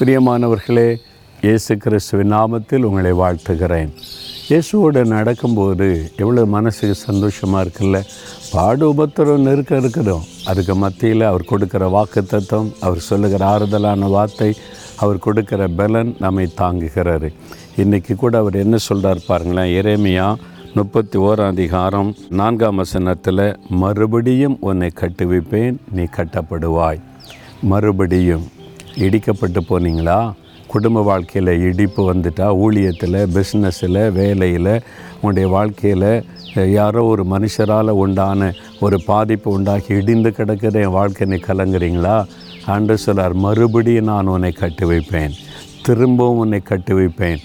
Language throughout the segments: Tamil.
பிரியமானவர்களே இயேசு கிறிஸ்துவின் நாமத்தில் உங்களை வாழ்த்துகிறேன். இயேசுவோடு நடக்கும்போது எவ்வளோ மனசுக்கு சந்தோஷமாக இருக்குல்ல? பாடு உபத்திரம் நெருக்க இருக்கிறோம் அதுக்கு மத்தியில் அவர் கொடுக்குற வாக்கு தத்துவம் அவர் சொல்லுகிற ஆறுதலான வார்த்தை அவர் கொடுக்குற பலன் நம்மை தாங்குகிறாரு இன்றைக்கி கூட அவர் என்ன சொல்கிறார் பாருங்களேன் இறைமையா முப்பத்தி ஓராம் அதிகாரம் நான்காம் வசனத்தில் மறுபடியும் உன்னை கட்டுவிப்பேன் நீ கட்டப்படுவாய். மறுபடியும் இடிக்கப்பட்டு போனீங்களா? குடும்ப வாழ்க்கையில் இடிப்பு வந்துட்டா ஊழியத்தில் பிஸ்னஸில் வேலையில் உங்களுடைய வாழ்க்கையில் யாரோ ஒரு மனுஷரால் உண்டான ஒரு பாதிப்பு உண்டாகி இடிந்து கிடக்கிற என் வாழ்க்கை நீ கலங்குறீங்களா? அன்று சொல்லார் மறுபடியும் நான் உன்னை கட்டி வைப்பேன் திரும்பவும் உன்னை கட்டி வைப்பேன்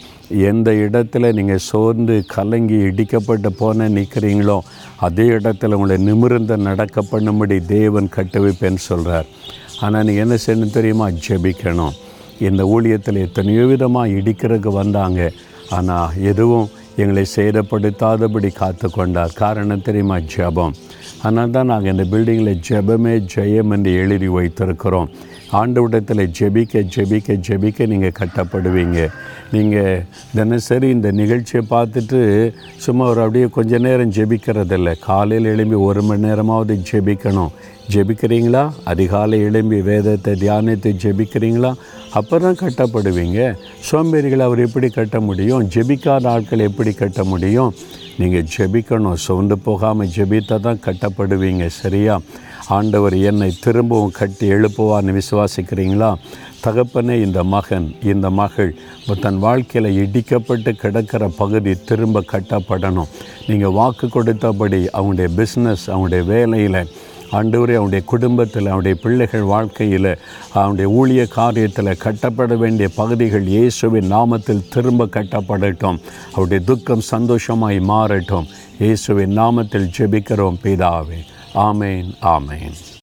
எந்த இடத்துல நீங்கள் சோர்ந்து கலங்கி இடிக்கப்பட்டு போன நிற்கிறீங்களோ அதே இடத்துல உங்களை நிமிர்ந்த நடக்க பண்ணும்படி தேவன் கட்டி வைப்பேன்னு சொல்கிறார் ஆனால் நீங்கள் என்ன செய்யணும் தெரியுமா? ஜெபிக்கணும். இந்த ஊழியத்தில் எத்தனையோ விதமாக இடிக்கிறதுக்கு வந்தாங்க. ஆனால் எதுவும் எங்களை சேதப்படுத்தாதபடி காத்து கொண்டார் காரணம் தெரியுமா? ஜெபம். ஆனால் தான் நாங்கள் இந்த பில்டிங்கில் ஜெபமே ஜெயம் என்று எழுதி வைத்திருக்கிறோம். ஆண்டவிடத்தில் ஜெபிக்க ஜெபிக்க ஜெபிக்க நீங்கள் கட்டப்படுவீங்க. நீங்கள் தினசரி இந்த நிகழ்ச்சியை பார்த்துட்டு சும்மா ஒரு அப்படியே கொஞ்ச நேரம் ஜெபிக்கிறதில்ல. காலையில் எழும்பி ஒரு மணி நேரமாவது ஜெபிக்கணும். ஜெபிக்கிறீங்களா? அதிகாலை எழும்பி வேதத்தை தியானத்தை ஜெபிக்கிறீங்களா? அப்போ தான் கட்டப்படுவீங்க. சோம்பேறிகளை அவர் எப்படி கட்ட முடியும்? ஜெபிக்காத ஆட்கள் எப்படி கட்ட முடியும்? நீங்கள் ஜெபிக்கணும். சோர்ந்து போகாமல் ஜெபித்தா தான் கட்டப்படுவீங்க. சரியா? ஆண்டவர் என்னை திரும்பவும் கட்டி எழுப்புவான்னு விசுவாசிக்கிறீங்களா? தகப்பனே இந்த மகன் இந்த மகள் தன் வாழ்க்கையில் இடிக்கப்பட்டு கிடக்கிற பகுதி திரும்ப கட்டப்படணும். நீங்கள் வாக்கு கொடுத்தபடி அவங்களுடைய பிஸ்னஸ் அவங்களுடைய வேலையில் ஆண்டவரே அவனுடைய குடும்பத்தில் அவனுடைய பிள்ளைகள் வாழ்க்கையில் அவனுடைய ஊழிய காரியத்தில் கட்டப்பட வேண்டிய பகுதிகள் இயேசுவின் நாமத்தில் திரும்ப கட்டப்படட்டும். அவருடைய துக்கம் சந்தோஷமாய் மாறட்டும். இயேசுவின் நாமத்தில் ஜெபிக்கிறோம் பிதாவே. ஆமேன் ஆமேன்